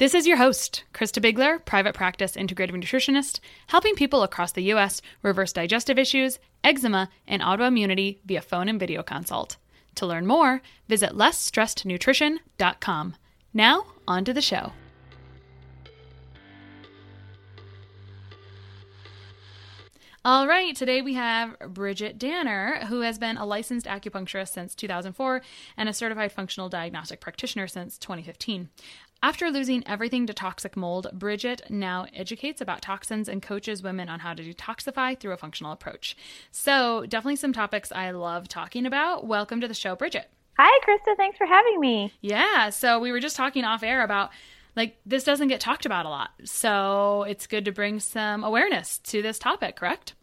This is your host, Krista Bigler, private practice integrative nutritionist, helping people across the U.S. reverse digestive issues, eczema, and autoimmunity via phone and video consult. To learn more, visit lessstressednutrition.com. Now, on to the show. All right, today we have Bridgit Danner, who has been a licensed acupuncturist since 2004 and a certified functional diagnostic practitioner since 2015. After losing everything to toxic mold, Bridgit now educates about toxins and coaches women on how to detoxify through a functional approach. So, definitely some topics I love talking about. Welcome to the show, Bridgit. Hi, Krista. Thanks for having me. Yeah. So, we were just talking off air about like this doesn't get talked about a lot. So, it's good to bring some awareness to this topic, correct?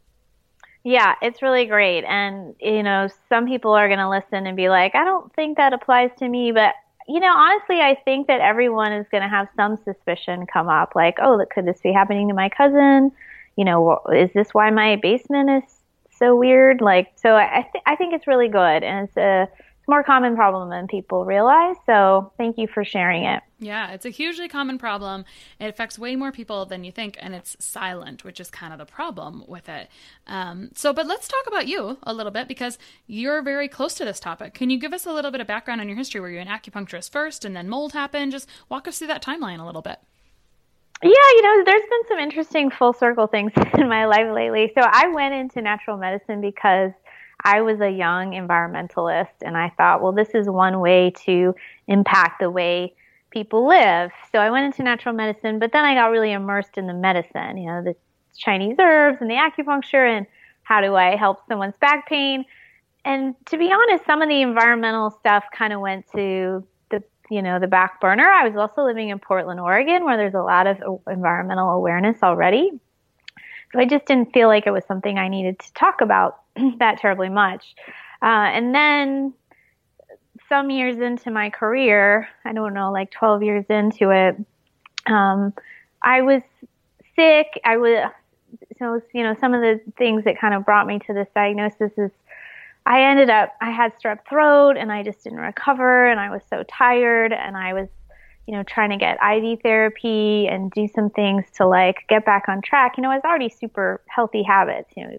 Yeah, it's really great. And, you know, some people are going to listen and be like, I don't think that applies to me, but you know, honestly, I think that everyone is going to have some suspicion come up like, oh, could this be happening to my cousin? You know, is this why my basement is so weird? Like, so I, th- I think it's really good. And it's a, more common problem than people realize. So thank you for sharing it. Yeah, it's a hugely common problem. It affects way more people than you think, and it's silent, which is kind of the problem with it. Um, so, but let's talk about you a little bit because you're very close to this topic. Can you give us a little bit of background on your history? Were you an acupuncturist first and then mold happened? Just walk us through that timeline a little bit. Yeah, you know, there's been some interesting full circle things in my life lately. So I went into natural medicine because I was a young environmentalist and I thought, well, this is one way to impact the way people live. So I went into natural medicine, but then I got really immersed in the medicine, you know, the Chinese herbs and the acupuncture and how do I help someone's back pain. And to be honest, some of the environmental stuff kind of went to the, you know, the back burner. I was also living in Portland, Oregon, where there's a lot of environmental awareness already. So I just didn't feel like it was something I needed to talk about that terribly much. Uh, and then some years into my career, I don't know, like 12 years into it, um, I was sick. I was, so, you know, some of the things that kind of brought me to this diagnosis is I ended up, I had strep throat and I just didn't recover and I was so tired and I was, you know, trying to get IV therapy and do some things to like get back on track. You know, I was already super healthy habits, you know,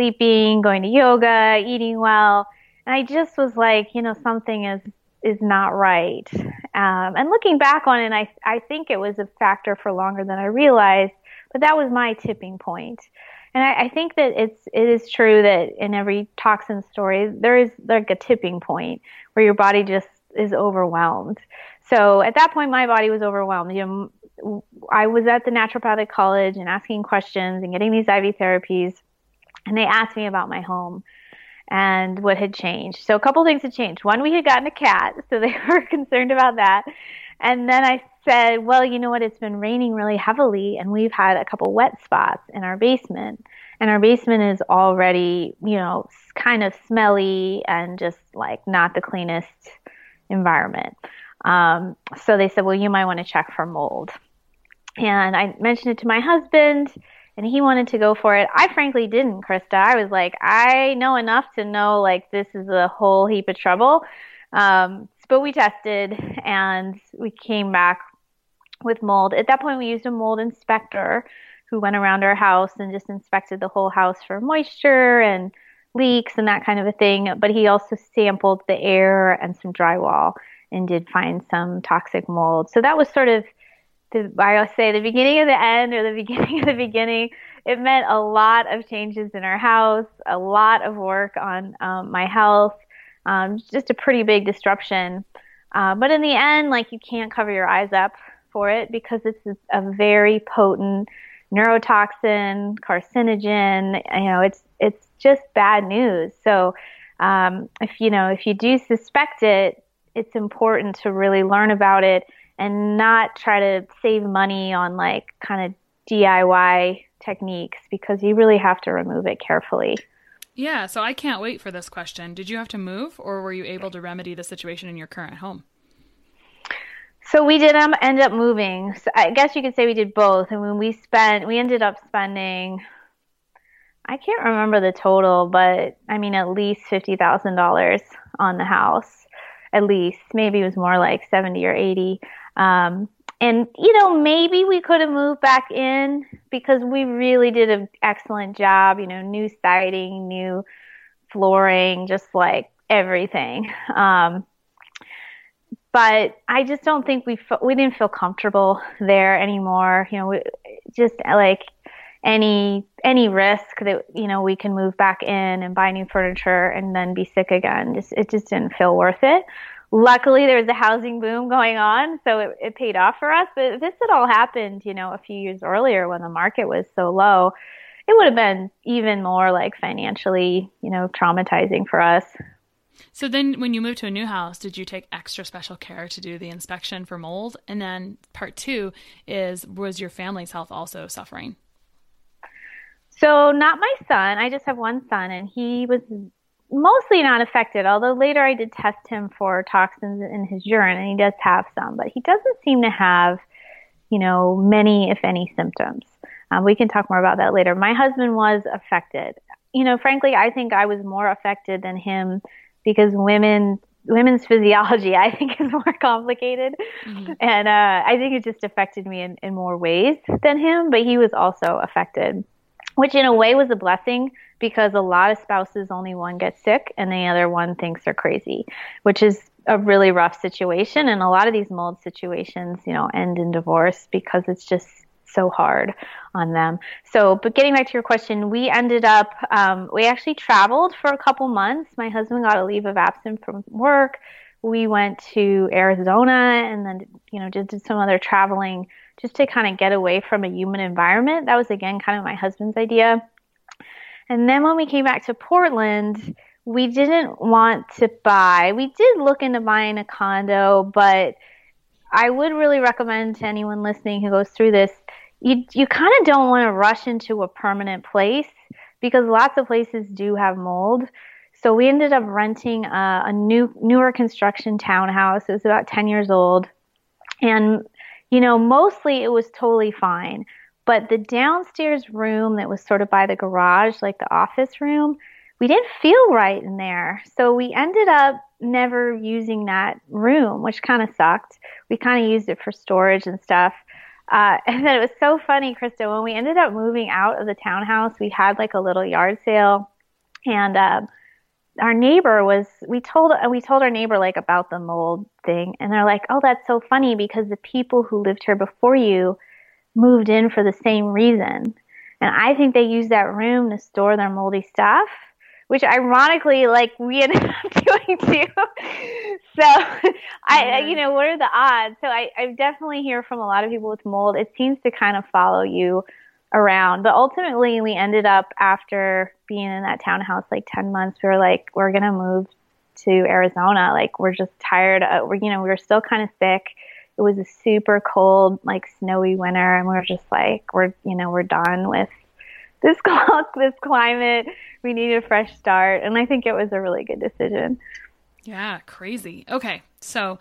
sleeping, going to yoga, eating well. And I just was like, you know, something is is not right. Um, and looking back on it, I I think it was a factor for longer than I realized, but that was my tipping point. And I, I think that it's it is true that in every toxin story there is like a tipping point where your body just is overwhelmed. So at that point, my body was overwhelmed. You know, I was at the naturopathic college and asking questions and getting these IV therapies and they asked me about my home and what had changed. So a couple things had changed. One, we had gotten a cat, so they were concerned about that. And then I said, well, you know what? It's been raining really heavily, and we've had a couple wet spots in our basement. And our basement is already, you know, kind of smelly and just like not the cleanest environment. Um, so they said, well, you might want to check for mold. And I mentioned it to my husband and he wanted to go for it. I frankly didn't, Krista. I was like, I know enough to know like this is a whole heap of trouble. Um, but we tested and we came back with mold. At that point, we used a mold inspector who went around our house and just inspected the whole house for moisture and leaks and that kind of a thing. But he also sampled the air and some drywall and did find some toxic mold. So that was sort of the, I say the beginning of the end or the beginning of the beginning. It meant a lot of changes in our house, a lot of work on um, my health, um, just a pretty big disruption. Uh, but in the end, like you can't cover your eyes up for it because it's a very potent neurotoxin, carcinogen. You know, it's it's just bad news. So um, if you know if you do suspect it, it's important to really learn about it and not try to save money on like kind of DIY techniques because you really have to remove it carefully. Yeah, so I can't wait for this question. Did you have to move or were you able to remedy the situation in your current home? So we did um, end up moving. So I guess you could say we did both. And when we spent, we ended up spending, I can't remember the total, but I mean, at least $50,000 on the house. At least. Maybe it was more like 70 or 80. Um, and, you know, maybe we could have moved back in because we really did an excellent job, you know, new siding, new flooring, just like everything. Um, but I just don't think we we didn't feel comfortable there anymore. You know, we, just like any any risk that you know we can move back in and buy new furniture and then be sick again. Just it just didn't feel worth it. Luckily, there was a housing boom going on, so it, it paid off for us. But if this had all happened, you know, a few years earlier when the market was so low, it would have been even more like financially, you know, traumatizing for us. So then when you moved to a new house, did you take extra special care to do the inspection for mold? And then part 2 is was your family's health also suffering? So not my son. I just have one son and he was mostly not affected, although later I did test him for toxins in his urine and he does have some, but he doesn't seem to have, you know, many if any symptoms. Um, we can talk more about that later. My husband was affected. You know, frankly, I think I was more affected than him because women women's physiology I think is more complicated, mm-hmm. and uh, I think it just affected me in, in more ways than him. But he was also affected, which in a way was a blessing because a lot of spouses only one gets sick and the other one thinks they're crazy, which is a really rough situation. And a lot of these mold situations, you know, end in divorce because it's just so hard on them. So, but getting back to your question, we ended up, um, we actually traveled for a couple months. My husband got a leave of absence from work. We went to Arizona and then, you know, just did some other traveling just to kind of get away from a human environment. That was, again, kind of my husband's idea. And then when we came back to Portland, we didn't want to buy. We did look into buying a condo, but I would really recommend to anyone listening who goes through this you you kind of don't want to rush into a permanent place because lots of places do have mold. So we ended up renting a, a new newer construction townhouse. It was about 10 years old, and you know mostly it was totally fine. But the downstairs room that was sort of by the garage, like the office room, we didn't feel right in there. So we ended up never using that room, which kind of sucked. We kind of used it for storage and stuff. Uh, and then it was so funny, Krista, when we ended up moving out of the townhouse, we had like a little yard sale and, uh, our neighbor was we told we told our neighbor like about the mold thing and they're like oh that's so funny because the people who lived here before you moved in for the same reason and i think they used that room to store their moldy stuff which ironically, like we ended up doing too. so I, you know, what are the odds? So I, I definitely hear from a lot of people with mold. It seems to kind of follow you around, but ultimately we ended up after being in that townhouse like 10 months, we were like, we're going to move to Arizona. Like we're just tired of, we're, you know, we were still kind of sick. It was a super cold, like snowy winter. And we were just like, we're, you know, we're done with this clock this climate. We need a fresh start, and I think it was a really good decision. Yeah, crazy. Okay, so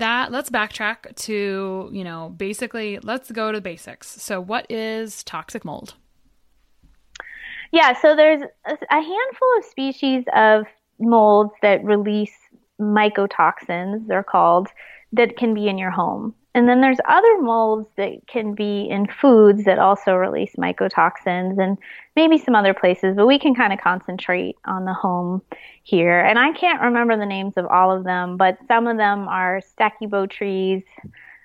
that let's backtrack to you know basically let's go to basics. So, what is toxic mold? Yeah, so there's a handful of species of molds that release mycotoxins. They're called that can be in your home. And then there's other molds that can be in foods that also release mycotoxins and maybe some other places, but we can kind of concentrate on the home here. And I can't remember the names of all of them, but some of them are stachybotrys,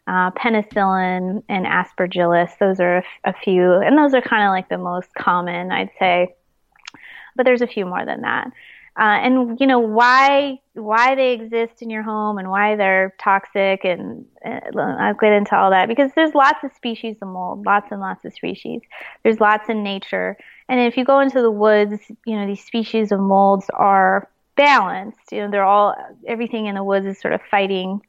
uh, penicillium, and aspergillus. Those are a, few, and those are kind of like the most common, I'd say. But there's a few more than that. Uh, and you know why why they exist in your home and why they're toxic and uh, I'll get into all that because there's lots of species of mold, lots and lots of species. There's lots in nature, and if you go into the woods, you know these species of molds are balanced. You know they're all everything in the woods is sort of fighting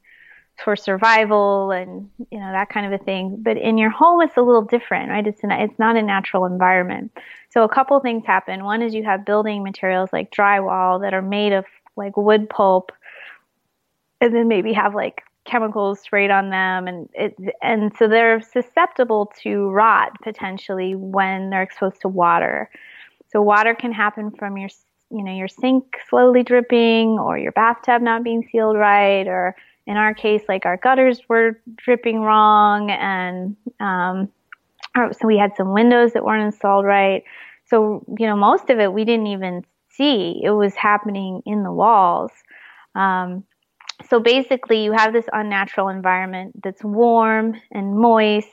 for survival and you know that kind of a thing. But in your home, it's a little different, right? It's an, it's not a natural environment. So a couple things happen. One is you have building materials like drywall that are made of like wood pulp, and then maybe have like chemicals sprayed on them, and it and so they're susceptible to rot potentially when they're exposed to water. So water can happen from your you know your sink slowly dripping, or your bathtub not being sealed right, or in our case, like our gutters were dripping wrong, and um, so we had some windows that weren't installed right. So, you know, most of it we didn't even see. It was happening in the walls. Um, so basically, you have this unnatural environment that's warm and moist,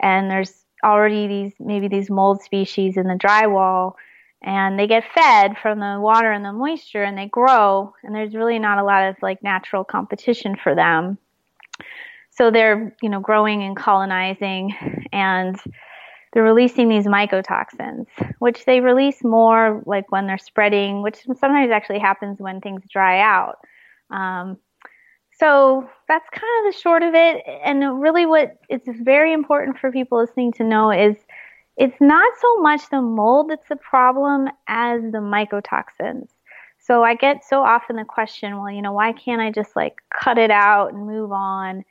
and there's already these maybe these mold species in the drywall, and they get fed from the water and the moisture, and they grow. And there's really not a lot of like natural competition for them. So they're you know growing and colonizing, and they're releasing these mycotoxins, which they release more like when they're spreading, which sometimes actually happens when things dry out. Um, so that's kind of the short of it. And really, what it's very important for people listening to know is it's not so much the mold that's the problem as the mycotoxins. So I get so often the question, well, you know, why can't I just like cut it out and move on?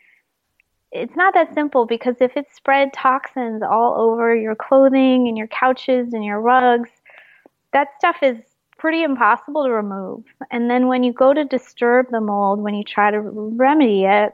It's not that simple because if it spread toxins all over your clothing and your couches and your rugs, that stuff is pretty impossible to remove. And then when you go to disturb the mold, when you try to remedy it,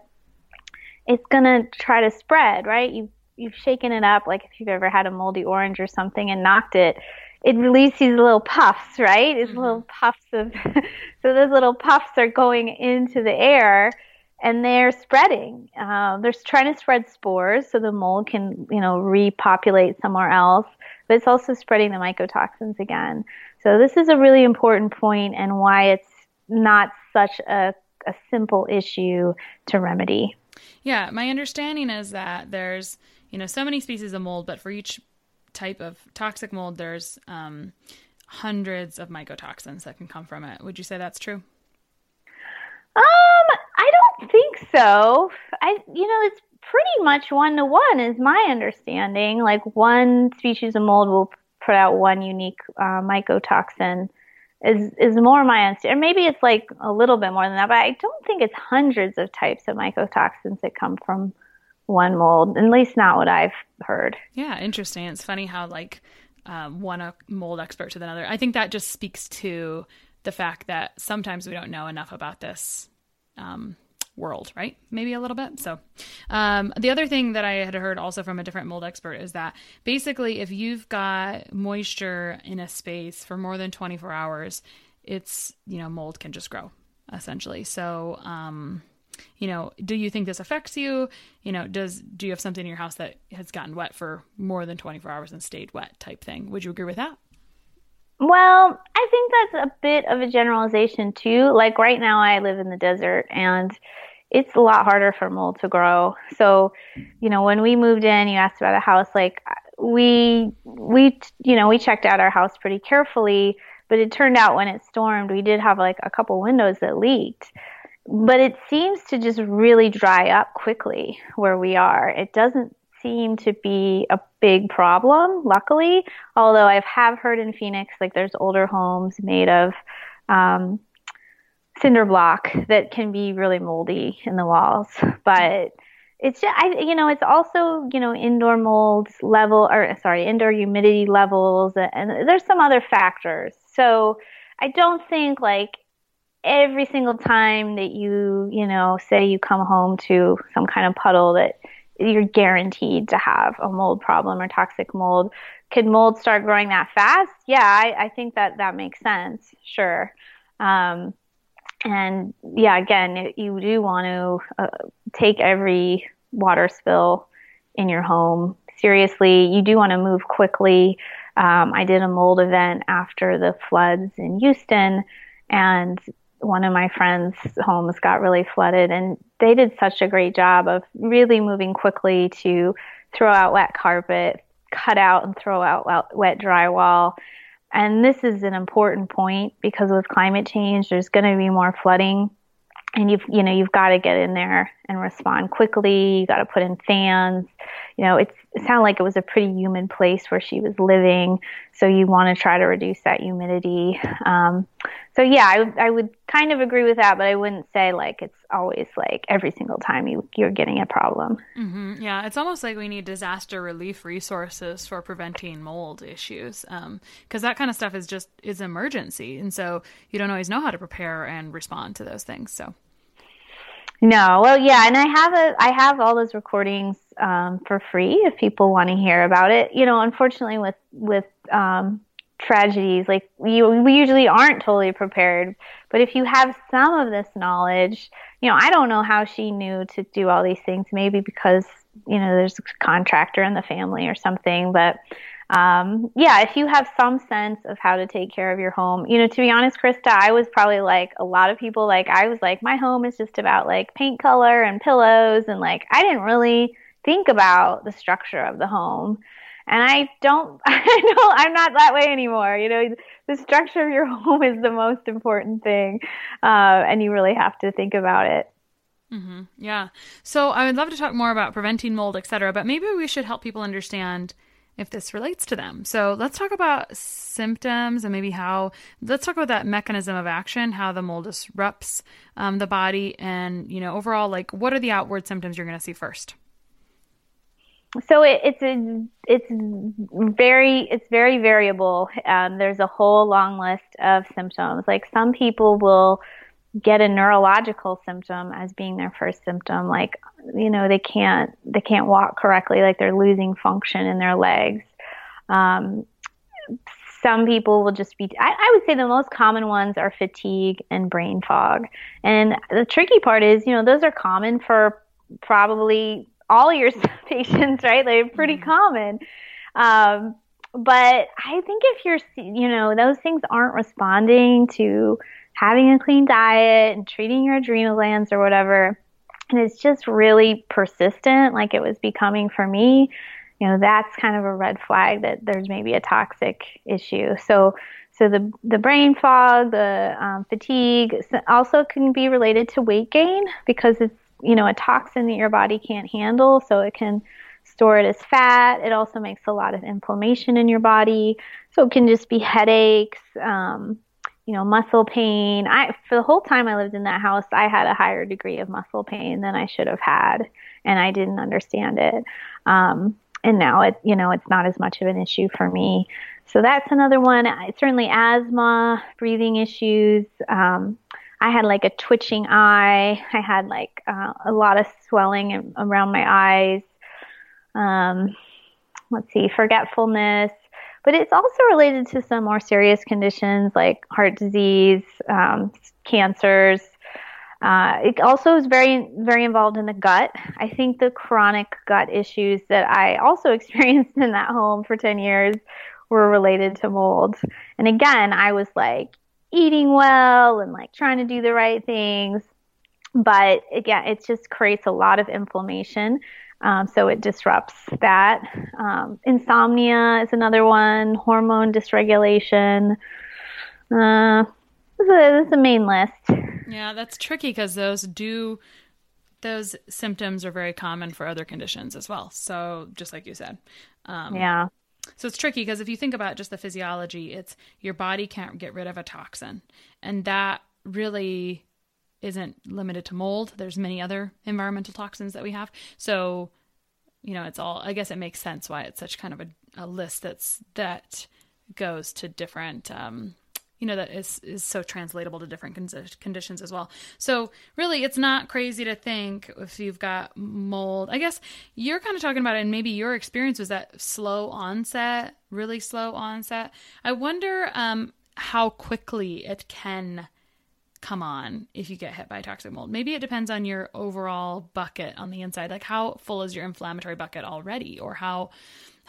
it's going to try to spread, right? You you've shaken it up like if you've ever had a moldy orange or something and knocked it, it releases little puffs, right? It's mm-hmm. little puffs of so those little puffs are going into the air and they're spreading. Uh, they're trying to spread spores so the mold can, you know, repopulate somewhere else, but it's also spreading the mycotoxins again. So this is a really important point and why it's not such a, a simple issue to remedy. Yeah, my understanding is that there's, you know, so many species of mold, but for each type of toxic mold, there's um, hundreds of mycotoxins that can come from it. Would you say that's true? Um, I don't think so. I, you know, it's pretty much one to one, is my understanding. Like one species of mold will put out one unique uh, mycotoxin. Is is more my understanding. Or maybe it's like a little bit more than that, but I don't think it's hundreds of types of mycotoxins that come from one mold. At least not what I've heard. Yeah, interesting. It's funny how like um, one mold expert to another. I think that just speaks to the fact that sometimes we don't know enough about this um, world, right? Maybe a little bit. So, um, the other thing that I had heard also from a different mold expert is that basically, if you've got moisture in a space for more than 24 hours, it's, you know, mold can just grow essentially. So, um, you know, do you think this affects you? You know, does do you have something in your house that has gotten wet for more than 24 hours and stayed wet type thing? Would you agree with that? Well, I think that's a bit of a generalization too. Like right now, I live in the desert and it's a lot harder for mold to grow. So, you know, when we moved in, you asked about a house, like we, we, you know, we checked out our house pretty carefully, but it turned out when it stormed, we did have like a couple windows that leaked. But it seems to just really dry up quickly where we are. It doesn't seem to be a big problem, luckily. Although I have heard in Phoenix, like there's older homes made of um, cinder block that can be really moldy in the walls. But it's just, I, you know, it's also, you know, indoor mold level, or sorry, indoor humidity levels, and there's some other factors. So I don't think like every single time that you, you know, say you come home to some kind of puddle that you're guaranteed to have a mold problem or toxic mold. Could mold start growing that fast? Yeah, I, I think that that makes sense. Sure. Um, and yeah, again, you do want to uh, take every water spill in your home seriously. You do want to move quickly. Um, I did a mold event after the floods in Houston, and one of my friends' homes got really flooded, and they did such a great job of really moving quickly to throw out wet carpet, cut out and throw out wet drywall. And this is an important point because with climate change, there's going to be more flooding and you've you know you've got to get in there and respond quickly. You got to put in fans. You know it sounded like it was a pretty humid place where she was living. So you want to try to reduce that humidity. Um, so yeah I, I would kind of agree with that but i wouldn't say like it's always like every single time you, you're getting a problem mm-hmm. yeah it's almost like we need disaster relief resources for preventing mold issues because um, that kind of stuff is just is emergency and so you don't always know how to prepare and respond to those things so no, well, yeah, and I have a I have all those recordings um, for free if people want to hear about it. You know, unfortunately, with with um, tragedies, like we we usually aren't totally prepared. But if you have some of this knowledge, you know, I don't know how she knew to do all these things. Maybe because you know there's a contractor in the family or something, but um, yeah, if you have some sense of how to take care of your home, you know, to be honest, Krista, I was probably like a lot of people, like, I was like, my home is just about like paint color and pillows. And like, I didn't really think about the structure of the home. And I don't, I know I'm not that way anymore. You know, the structure of your home is the most important thing. Uh, and you really have to think about it. Mm-hmm. Yeah. So I would love to talk more about preventing mold, et cetera, but maybe we should help people understand if this relates to them. So let's talk about symptoms and maybe how, let's talk about that mechanism of action, how the mold disrupts um, the body, and, you know, overall, like what are the outward symptoms you're going to see first? So it, it's a, it's very it's very variable. Um, there's a whole long list of symptoms. Like some people will get a neurological symptom as being their first symptom like you know they can't they can't walk correctly like they're losing function in their legs um, some people will just be I, I, would say the most common ones are fatigue and brain fog and the tricky part is you know those are common for probably all your patients right they're pretty mm-hmm. common um, but i think if you're you know those things aren't responding to having a clean diet and treating your adrenal glands or whatever, and it's just really persistent, like it was becoming for me, you know, that's kind of a red flag that there's maybe a toxic issue. So, so the the brain fog, the um, fatigue, also can be related to weight gain because it's you know a toxin that your body can't handle, so it can store it as fat. It also makes a lot of inflammation in your body, so it can just be headaches. Um, you know, muscle pain. I for the whole time I lived in that house, I had a higher degree of muscle pain than I should have had, and I didn't understand it. Um, and now it, you know, it's not as much of an issue for me. So that's another one. Certainly asthma, breathing issues. Um, I had like a twitching eye. I had like uh, a lot of swelling around my eyes. Um, let's see, forgetfulness, but it's also related to some more serious conditions like heart disease, um, cancers. Uh, it also is very, very involved in the gut. I think the chronic gut issues that I also experienced in that home for 10 years were related to mold. And again, I was like eating well and like trying to do the right things. But again, it just creates a lot of inflammation um, so it disrupts that. Um, insomnia is another one, hormone dysregulation. Uh, this, is a, this is a main list. Yeah, that's tricky because those do, those symptoms are very common for other conditions as well. So just like you said. Um, yeah. So it's tricky because if you think about just the physiology, it's your body can't get rid of a toxin. And that really isn't limited to mold. There's many other environmental toxins that we have. So, you know, it's all I guess it makes sense why it's such kind of a, a list that's that goes to different um, you know that is is so translatable to different conditions as well. So really, it's not crazy to think if you've got mold. I guess you're kind of talking about it, and maybe your experience was that slow onset, really slow onset. I wonder um, how quickly it can come on if you get hit by toxic mold. Maybe it depends on your overall bucket on the inside. Like how full is your inflammatory bucket already, or how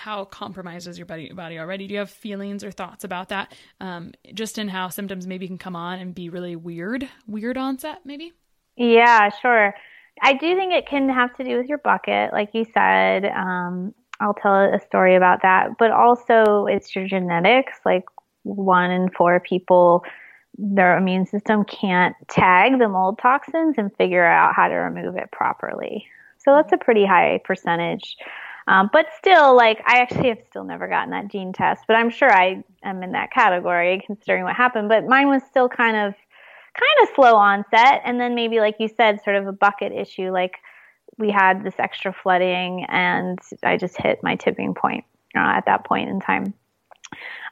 how compromised is your body, body already? Do you have feelings or thoughts about that? Um, just in how symptoms maybe can come on and be really weird, weird onset, maybe? Yeah, sure. I do think it can have to do with your bucket, like you said. Um, I'll tell a story about that, but also it's your genetics. Like one in four people, their immune system can't tag the mold toxins and figure out how to remove it properly. So that's a pretty high percentage. Um, but still, like I actually have still never gotten that gene test, but I'm sure I am in that category considering what happened. But mine was still kind of kind of slow onset, and then maybe like you said, sort of a bucket issue. Like we had this extra flooding, and I just hit my tipping point uh, at that point in time.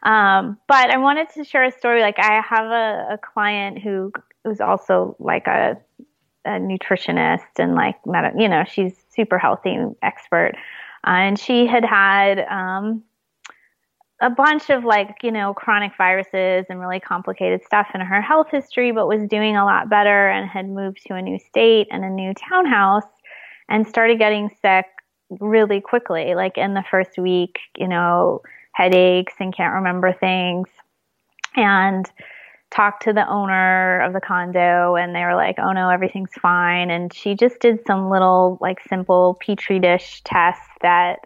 Um, but I wanted to share a story. Like I have a, a client who who's also like a, a nutritionist and like you know she's super healthy expert uh, and she had had um, a bunch of like, you know, chronic viruses and really complicated stuff in her health history, but was doing a lot better and had moved to a new state and a new townhouse and started getting sick really quickly. Like in the first week, you know, headaches and can't remember things. And talked to the owner of the condo and they were like, oh no, everything's fine. And she just did some little, like, simple petri dish tests that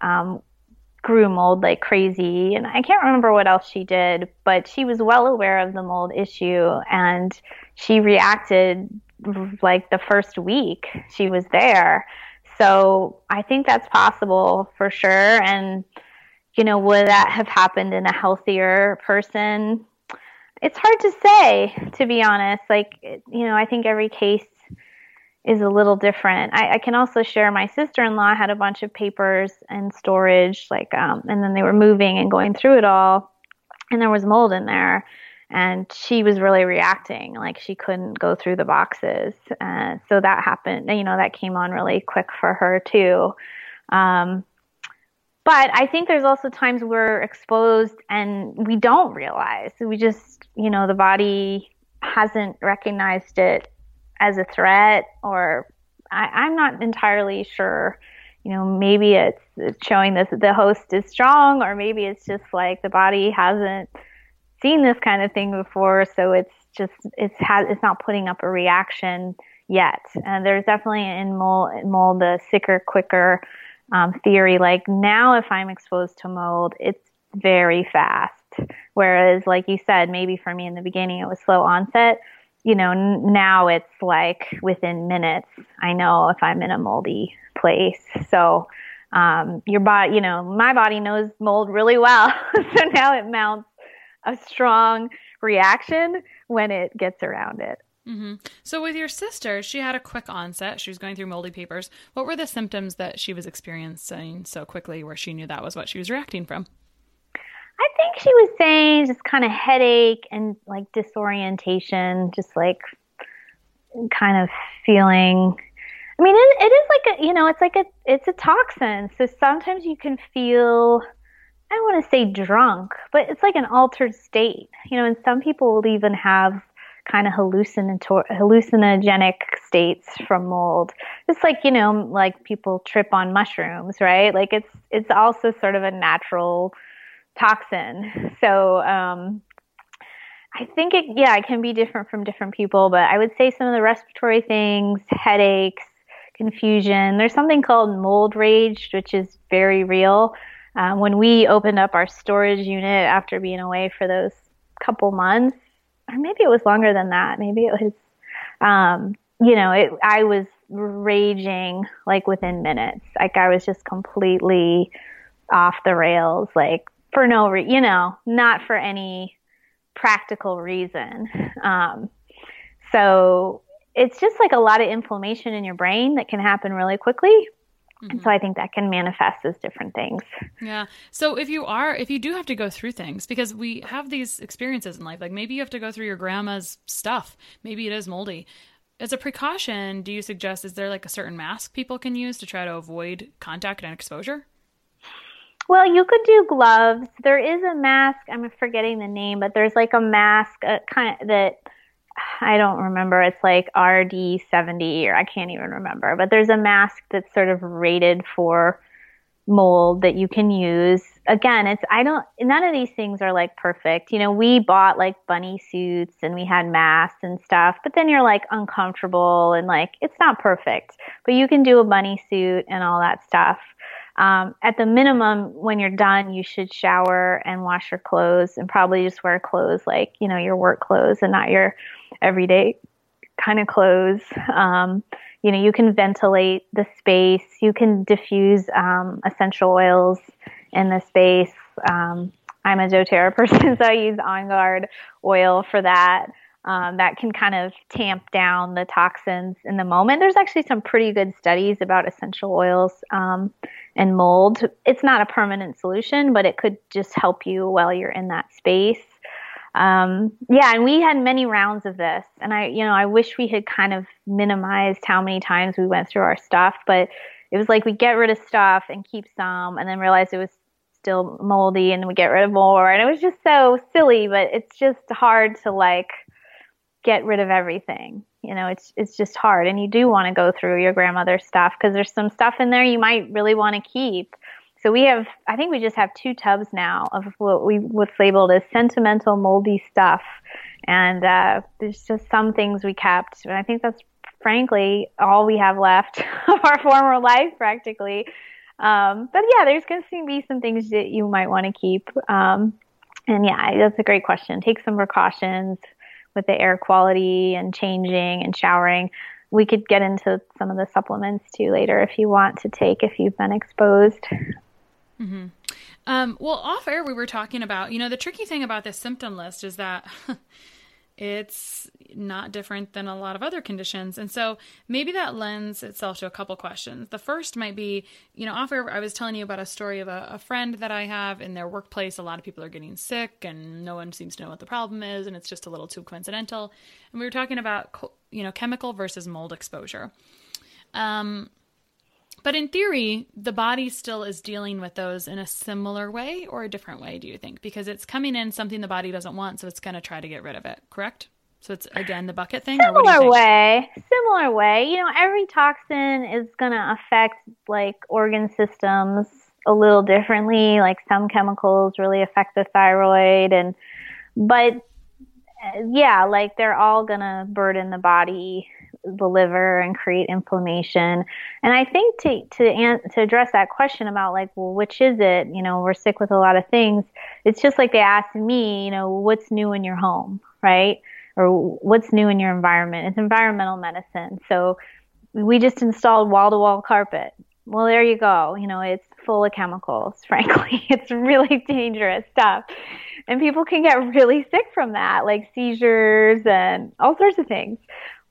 um, grew mold like crazy. And I can't remember what else she did, but she was well aware of the mold issue and she reacted like the first week she was there. So I think that's possible for sure. And, you know, would that have happened in a healthier person? It's hard to say, to be honest. Like, you know, I think every case is a little different. I, I can also share my sister in law had a bunch of papers and storage, like, um, and then they were moving and going through it all, and there was mold in there. And she was really reacting, like she couldn't go through the boxes. Uh, so that happened, you know, that came on really quick for her too. Um, but I think there's also times we're exposed and we don't realize. We just, you know, the body hasn't recognized it as a threat, or I, am not entirely sure. You know, maybe it's, it's showing that the host is strong, or maybe it's just like the body hasn't seen this kind of thing before, so it's just it's has it's not putting up a reaction yet. And there's definitely in mold, mold the sicker, quicker um, theory. Like now, if I'm exposed to mold, it's very fast. Whereas, like you said, maybe for me in the beginning, it was slow onset. You know, n- now it's like within minutes, I know if I'm in a moldy place. So, um, your body, you know, my body knows mold really well. so now it mounts a strong reaction when it gets around it. Mm-hmm. So, with your sister, she had a quick onset. She was going through moldy papers. What were the symptoms that she was experiencing so quickly where she knew that was what she was reacting from? I think she was saying just kind of headache and like disorientation, just like kind of feeling. I mean, it, it is like a, you know, it's like a, it's a toxin. So sometimes you can feel, I don't want to say drunk, but it's like an altered state, you know, and some people will even have kind of hallucinatory hallucinogenic states from mold. It's like, you know, like people trip on mushrooms, right? Like it's, it's also sort of a natural toxin. So, um, I think it, yeah, it can be different from different people, but I would say some of the respiratory things, headaches, confusion. There's something called mold rage, which is very real. Um, when we opened up our storage unit after being away for those couple months, or maybe it was longer than that. Maybe it was, um, you know, it, I was raging like within minutes. Like I was just completely off the rails, like for no, re- you know, not for any practical reason. Um, so it's just like a lot of inflammation in your brain that can happen really quickly. Mm-hmm. And so I think that can manifest as different things. Yeah. So if you are, if you do have to go through things, because we have these experiences in life, like maybe you have to go through your grandma's stuff, maybe it is moldy. As a precaution, do you suggest is there like a certain mask people can use to try to avoid contact and exposure? Well, you could do gloves. There is a mask. I'm forgetting the name, but there's like a mask uh, kind of that I don't remember. It's like RD70 or I can't even remember. But there's a mask that's sort of rated for mold that you can use. Again, it's I don't none of these things are like perfect. You know, we bought like bunny suits and we had masks and stuff, but then you're like uncomfortable and like it's not perfect. But you can do a bunny suit and all that stuff. Um, at the minimum, when you're done, you should shower and wash your clothes and probably just wear clothes like, you know, your work clothes and not your everyday kind of clothes. Um, you know, you can ventilate the space, you can diffuse um, essential oils in the space. Um, I'm a doTERRA person, so I use On Guard oil for that. Um, that can kind of tamp down the toxins in the moment. There's actually some pretty good studies about essential oils um, and mold. It's not a permanent solution, but it could just help you while you're in that space. Um, yeah, and we had many rounds of this, and I, you know, I wish we had kind of minimized how many times we went through our stuff, but it was like we get rid of stuff and keep some, and then realize it was still moldy, and we get rid of more, and it was just so silly. But it's just hard to like get rid of everything. You know, it's it's just hard, and you do want to go through your grandmother's stuff because there's some stuff in there you might really want to keep. So we have, I think we just have two tubs now of what we what's labeled as sentimental moldy stuff, and uh, there's just some things we kept, and I think that's frankly all we have left of our former life practically. Um, but yeah, there's going to be some things that you might want to keep. Um, and yeah, that's a great question. Take some precautions with the air quality and changing and showering. We could get into some of the supplements too later if you want to take if you've been exposed. Mm-hmm. Um, well, off air, we were talking about, you know, the tricky thing about this symptom list is that it's not different than a lot of other conditions. And so maybe that lends itself to a couple questions. The first might be, you know, air, I was telling you about a story of a, a friend that I have in their workplace. A lot of people are getting sick and no one seems to know what the problem is. And it's just a little too coincidental. And we were talking about, you know, chemical versus mold exposure. Um, but in theory, the body still is dealing with those in a similar way or a different way, do you think? Because it's coming in something the body doesn't want, so it's going to try to get rid of it, correct? So it's again the bucket thing. Similar way, similar way. You know, every toxin is going to affect like organ systems a little differently. Like some chemicals really affect the thyroid, and but yeah, like they're all going to burden the body the liver and create inflammation. And I think to to an, to address that question about like, well, which is it? You know, we're sick with a lot of things. It's just like they asked me, you know, what's new in your home, right? Or what's new in your environment? It's environmental medicine. So we just installed wall to wall carpet. Well, there you go. You know, it's full of chemicals, frankly. It's really dangerous stuff. And people can get really sick from that, like seizures and all sorts of things.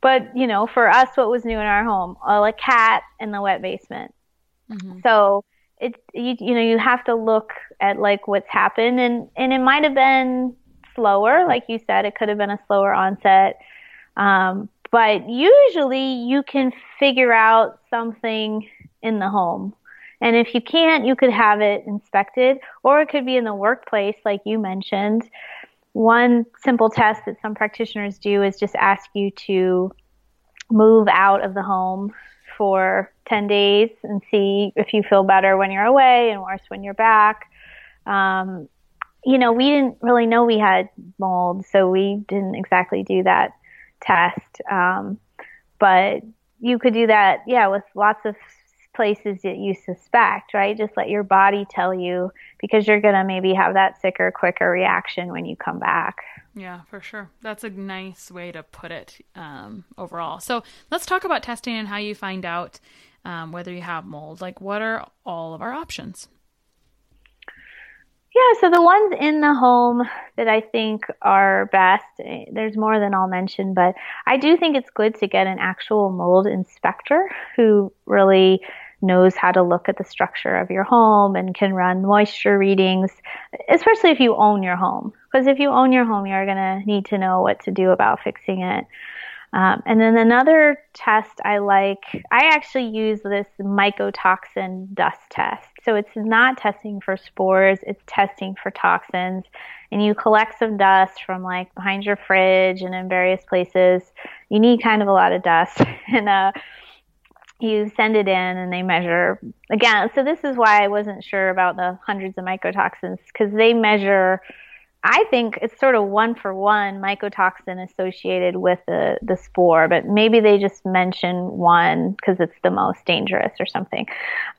But you know, for us, what was new in our home? a cat in the wet basement. Mm-hmm. So it you, you know you have to look at like what's happened, and and it might have been slower, like you said, it could have been a slower onset. Um, but usually you can figure out something in the home. And if you can't, you could have it inspected, or it could be in the workplace, like you mentioned. One simple test that some practitioners do is just ask you to move out of the home for 10 days and see if you feel better when you're away and worse when you're back. Um, you know, we didn't really know we had mold, so we didn't exactly do that test. Um, but you could do that, yeah, with lots of places that you suspect, right? Just let your body tell you because you're going to maybe have that sicker, quicker reaction when you come back. Yeah, for sure. That's a nice way to put it um, overall. So let's talk about testing and how you find out um, whether you have mold. Like, what are all of our options? Yeah, so the ones in the home that I think are best, eh, there's more than I'll mention, but I do think it's good to get an actual mold inspector who really knows how to look at the structure of your home and can run moisture readings, especially if you own your home. Because if you own your home, you're going to need to know what to do about fixing it. Um, and then another test I like, I actually use this mycotoxin dust test. So it's not testing for spores, it's testing for toxins. And you collect some dust from like behind your fridge and in various places. You need kind of a lot of dust. and uh, you send it in and they measure again. So this is why I wasn't sure about the hundreds of mycotoxins because they measure I think it's sort of one for one mycotoxin associated with the, the spore, but maybe they just mention one because it's the most dangerous or something.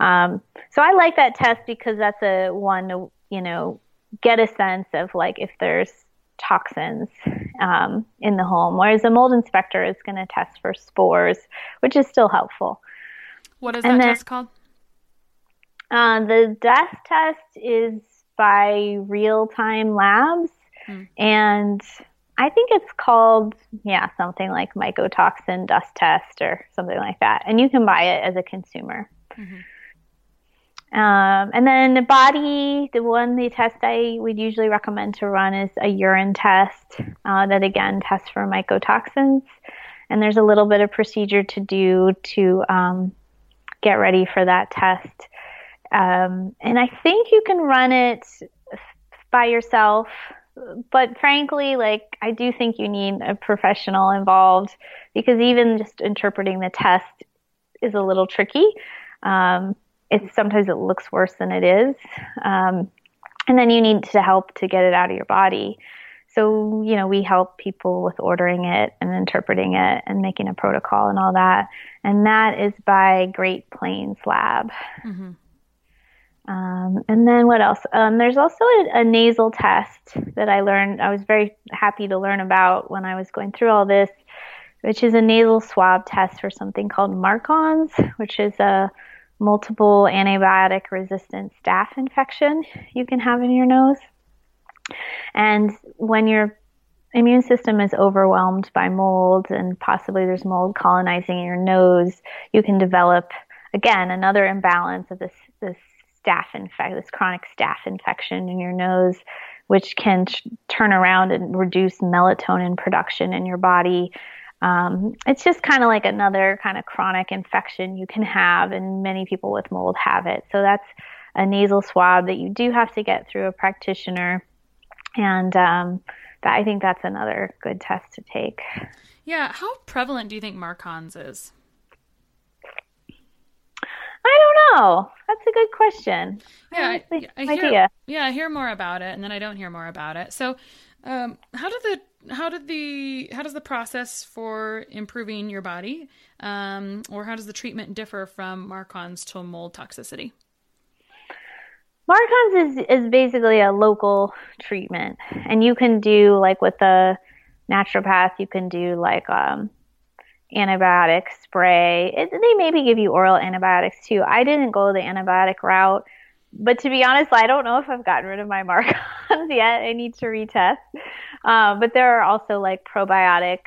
Um, so I like that test because that's a one to, you know, get a sense of like if there's toxins um, in the home, whereas a mold inspector is going to test for spores, which is still helpful. What is and that then, test called? Uh, the dust test is by Real Time Labs. Mm. And I think it's called, yeah, something like mycotoxin dust test or something like that. And you can buy it as a consumer. Mm-hmm. Um, and then the body, the one the test I would usually recommend to run is a urine test uh, that again tests for mycotoxins. And there's a little bit of procedure to do to um, get ready for that test. Um, and I think you can run it by yourself. But frankly, like, I do think you need a professional involved because even just interpreting the test is a little tricky. Um, it's sometimes it looks worse than it is. Um, and then you need to help to get it out of your body. So, you know, we help people with ordering it and interpreting it and making a protocol and all that. And that is by Great Plains Lab. Mm-hmm. Um, and then what else? Um, there's also a, a, nasal test that I learned. I was very happy to learn about when I was going through all this, which is a nasal swab test for something called MARCoNS, which is a multiple antibiotic resistant staph infection you can have in your nose. And when your immune system is overwhelmed by mold and possibly there's mold colonizing in your nose, you can develop again another imbalance of this this staph infection, this chronic staph infection in your nose, which can t- turn around and reduce melatonin production in your body. Um, it's just kind of like another kind of chronic infection you can have, and many people with mold have it. So that's a nasal swab that you do have to get through a practitioner, and um, that, I think that's another good test to take. Yeah, how prevalent do you think MARCoNS is? I don't know. That's a good question. Yeah, I, I, I hear, Yeah, I hear more about it, and then I don't hear more about it. So, um, how did the how did the how does the process for improving your body, um, or how does the treatment differ from MARCoNS to mold toxicity? MARCoNS is is basically a local treatment, and you can do like with a naturopath, you can do like um, antibiotic spray. It, they maybe give you oral antibiotics too. I didn't go the antibiotic route, but to be honest, I don't know if I've gotten rid of my MARCoNS yet. I need to retest. Um, but there are also like probiotic,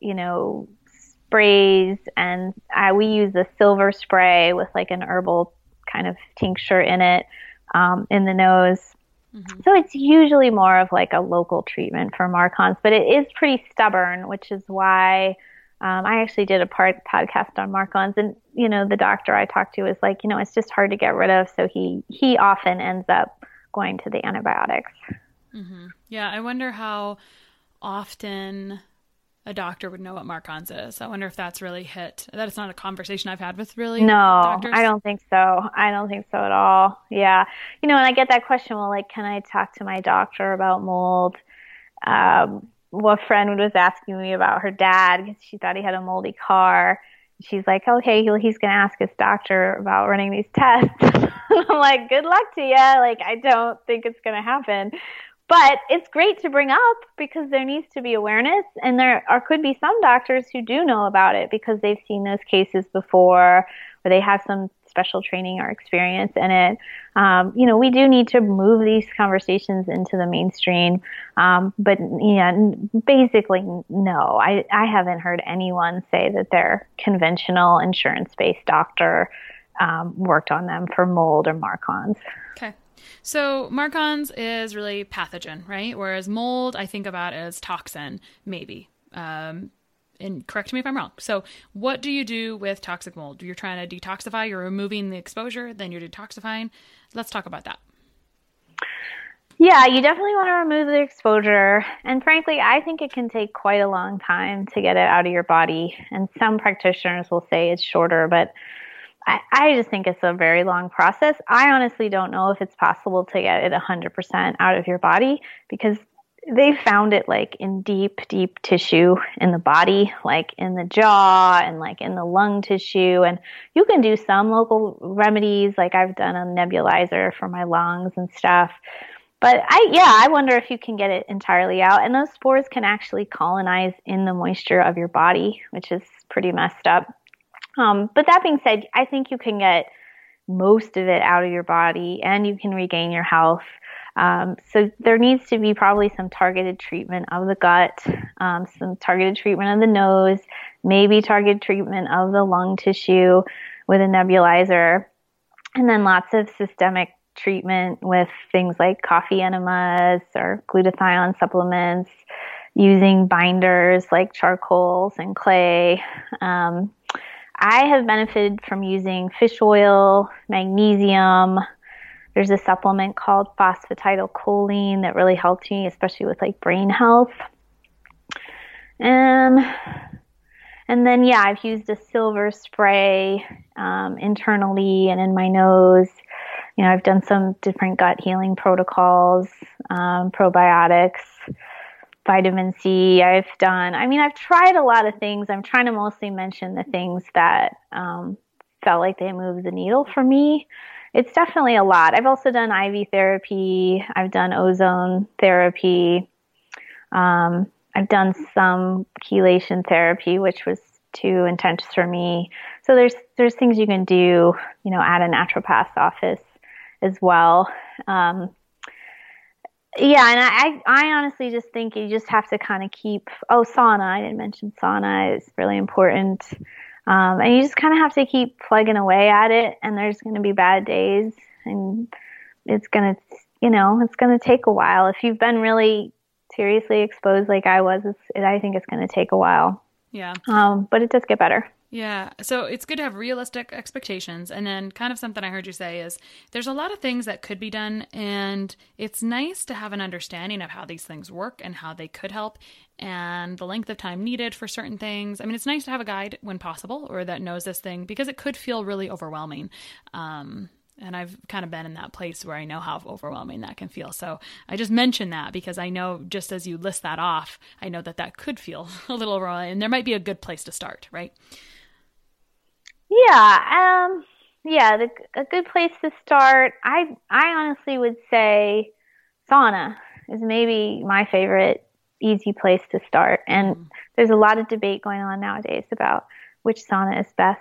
you know, sprays, and I, we use the silver spray with like an herbal kind of tincture in it um, in the nose. Mm-hmm. So it's usually more of like a local treatment for MARCoNS, but it is pretty stubborn, which is why um, I actually did a part podcast on MARCoNS, and you know the doctor I talked to was like, you know, it's just hard to get rid of, so he he often ends up going to the antibiotics. Mm-hmm. Yeah, I wonder how often a doctor would know what MARCoNS is. I wonder if that's really hit. That it's not a conversation I've had with really. No, doctors. I don't think so. I don't think so at all. Yeah, you know, and I get that question. Well, like, can I talk to my doctor about mold? Um, a friend was asking me about her dad because she thought he had a moldy car. She's like, okay, he's going to ask his doctor about running these tests. I'm like, good luck to you. Like, I don't think it's going to happen. But it's great to bring up because there needs to be awareness, and there are, could be some doctors who do know about it because they've seen those cases before, or they have some special training or experience in it. Um, you know, we do need to move these conversations into the mainstream. Um, but yeah, basically, no, I, I haven't heard anyone say that their conventional insurance based doctor um, worked on them for mold or MARCoNS. So MARCoNS is really pathogen, right? Whereas mold, I think about as toxin, maybe. Um, and correct me if I'm wrong. So, what do you do with toxic mold? You're trying to detoxify, you're removing the exposure, then you're detoxifying. Let's talk about that. Yeah, you definitely want to remove the exposure. And frankly, I think it can take quite a long time to get it out of your body. And some practitioners will say it's shorter, but I, I just think it's a very long process. I honestly don't know if it's possible to get it 100% out of your body because they found it like in deep, deep tissue in the body, like in the jaw and like in the lung tissue. And you can do some local remedies, like I've done a nebulizer for my lungs and stuff. But I, yeah, I wonder if you can get it entirely out. And those spores can actually colonize in the moisture of your body, which is pretty messed up. Um, but that being said, I think you can get most of it out of your body and you can regain your health. Um, so there needs to be probably some targeted treatment of the gut, um, some targeted treatment of the nose, maybe targeted treatment of the lung tissue with a nebulizer, and then lots of systemic treatment with things like coffee enemas or glutathione supplements, using binders like charcoals and clay. Um, I have benefited from using fish oil, magnesium, there's a supplement called phosphatidylcholine that really helped me, especially with like brain health. Um, and then, yeah, I've used a silver spray um, internally and in my nose. You know, I've done some different gut healing protocols, um, probiotics, vitamin C. I've done, I mean, I've tried a lot of things. I'm trying to mostly mention the things that um, felt like they moved the needle for me it's definitely a lot. I've also done IV therapy. I've done ozone therapy. Um, I've done some chelation therapy, which was too intense for me. So there's there's things you can do, you know, at a naturopath's office as well. Um, yeah, and I, I honestly just think you just have to kind of keep. Oh, sauna! I didn't mention sauna. It's really important. Um, and you just kind of have to keep plugging away at it, and there's going to be bad days, and it's going to, you know, it's going to take a while. If you've been really seriously exposed like I was, I think it's going to take a while. Yeah. Um, but it does get better. Yeah. So it's good to have realistic expectations. And then, kind of something I heard you say is there's a lot of things that could be done. And it's nice to have an understanding of how these things work and how they could help and the length of time needed for certain things. I mean, it's nice to have a guide when possible or that knows this thing because it could feel really overwhelming. Um, and I've kind of been in that place where I know how overwhelming that can feel. So I just mentioned that because I know just as you list that off, I know that that could feel a little overwhelming and there might be a good place to start, right? Yeah, um, yeah, the, a good place to start. I I honestly would say sauna is maybe my favorite easy place to start. And mm. there's a lot of debate going on nowadays about which sauna is best.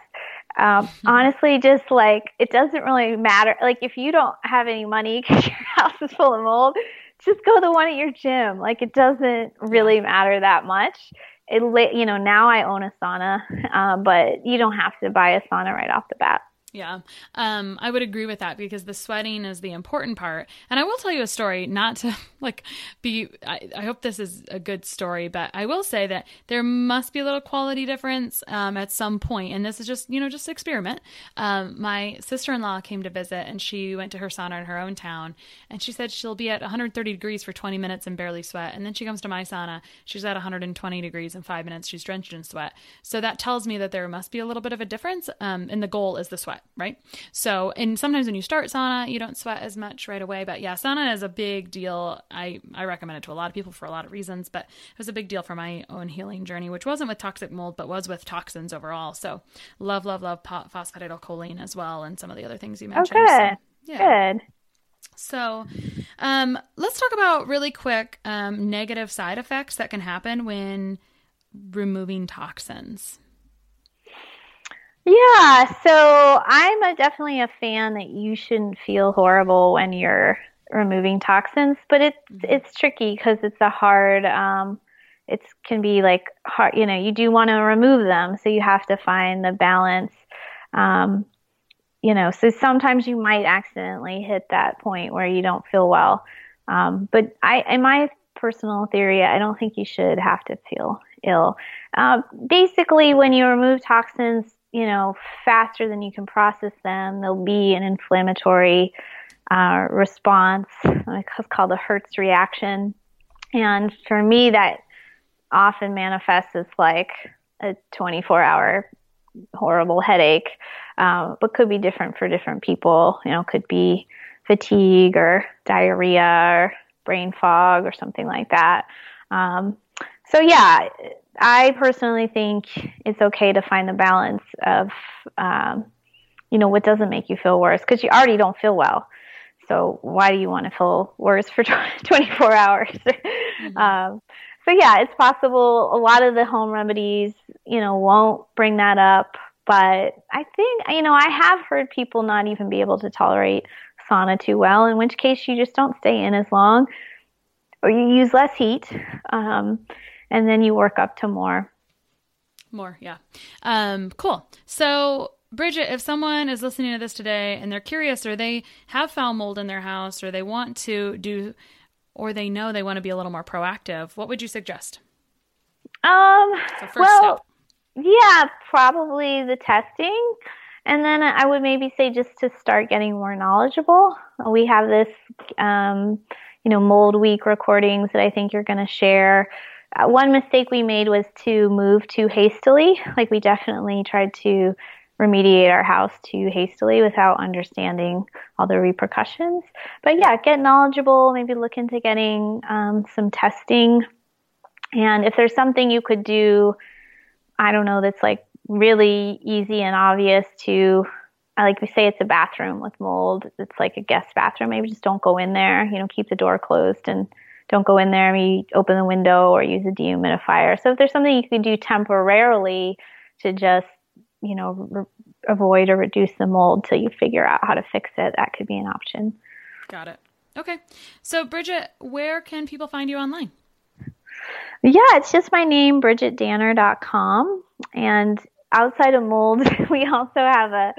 Um, honestly, just like it doesn't really matter. Like if you don't have any money because your house is full of mold, just go the one at your gym. Like it doesn't really matter that much it you know now I own a sauna, uh, but you don't have to buy a sauna right off the bat. Yeah, um, I would agree with that because the sweating is the important part. And I will tell you a story, not to like be. I, I hope this is a good story, but I will say that there must be a little quality difference um, at some point. and this is just you know just experiment. Um, my sister in law came to visit, and she went to her sauna in her own town, and she said she'll be at 130 degrees for 20 minutes and barely sweat, and then she comes to my sauna, she's at 120 degrees in five minutes, she's drenched in sweat. So that tells me that there must be a little bit of a difference, um, and the goal is the sweat right? So, and sometimes when you start sauna, you don't sweat as much right away. But yeah, sauna is a big deal. I, I recommend it to a lot of people for a lot of reasons, but it was a big deal for my own healing journey, which wasn't with toxic mold, but was with toxins overall. So, love, love, love phosphatidylcholine as well, and some of the other things you oh, mentioned. Oh, good. So, yeah. Good. So, um, let's talk about really quick um, negative side effects that can happen when removing toxins. Yeah, so I'm a, definitely a fan that you shouldn't feel horrible when you're removing toxins, but it's mm-hmm. it's tricky because it's a hard. Um, it can be like hard. You know, you do want to remove them, so you have to find the balance. Um, you know, so sometimes you might accidentally hit that point where you don't feel well. Um, but I, in my personal theory, I don't think you should have to feel ill. Uh, basically, when you remove toxins, you know, faster than you can process them, there'll be an inflammatory uh, response. It's called a Herx reaction. And for me, that often manifests as like a 24 hour horrible headache, um, but could be different for different people. You know, could be fatigue or diarrhea or brain fog or something like that. Um, so yeah, I personally think it's okay to find the balance of, um, you know, what doesn't make you feel worse because you already don't feel well. So why do you want to feel worse for 24 hours? Mm-hmm. Um, so yeah, it's possible. A lot of the home remedies, you know, won't bring that up. But I think, you know, I have heard people not even be able to tolerate sauna too well, in which case you just don't stay in as long or you use less heat. Um, and then you work up to more. More, yeah. Um, cool. So, Bridgit, if someone is listening to this today and they're curious or they have foul mold in their house or they want to do or they know they want to be a little more proactive, what would you suggest? Um, so well, step. yeah, probably the testing. And then I would maybe say just to start getting more knowledgeable. We have this, um, you know, mold week recordings that I think you're going to share. Uh, one mistake we made was to move too hastily. Like we definitely tried to remediate our house too hastily without understanding all the repercussions. But yeah, get knowledgeable, maybe look into getting um, some testing. And if there's something you could do, I don't know, that's like really easy and obvious to, like we say it's a bathroom with mold, it's like a guest bathroom, maybe just don't go in there, you know, keep the door closed and don't go in there, maybe open the window or use a dehumidifier. So if there's something you can do temporarily to just you know, re- avoid or reduce the mold till you figure out how to fix it. That could be an option. Got it. Okay. So, Bridgit, where can people find you online? Yeah, it's just my name, bridgitdanner.com. And outside of mold, we also have a,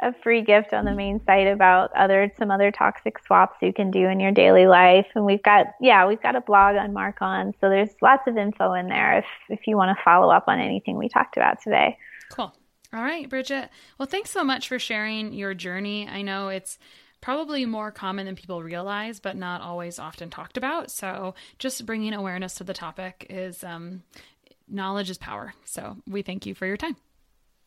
a free gift on the main site about other some other toxic swaps you can do in your daily life. And we've got yeah, we've got a blog on MarkOn, so there's lots of info in there if if you want to follow up on anything we talked about today. Cool. All right, Bridgit. Well, thanks so much for sharing your journey. I know it's probably more common than people realize, but not always often talked about. So, just bringing awareness to the topic is um, knowledge is power. So, we thank you for your time.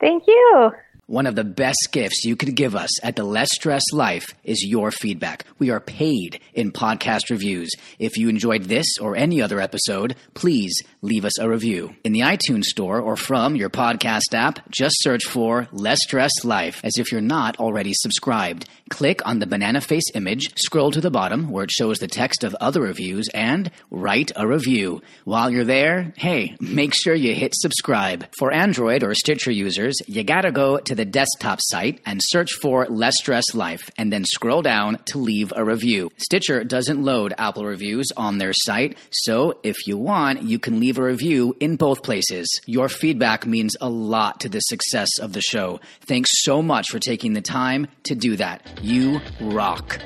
Thank you. One of the best gifts you could give us at the Less Stress Life is your feedback. We are paid in podcast reviews. If you enjoyed this or any other episode, please leave us a review. In the iTunes store or from your podcast app, just search for Less Stress Life as if you're not already subscribed. Click on the banana face image, scroll to the bottom where it shows the text of other reviews, and write a review. While you're there, hey, make sure you hit subscribe. For Android or Stitcher users, you gotta go to the desktop site and search for Less Stress Life, and then scroll down to leave a review. Stitcher doesn't load Apple reviews on their site, so if you want, you can leave a review in both places. Your feedback means a lot to the success of the show. Thanks so much for taking the time to do that. You rock.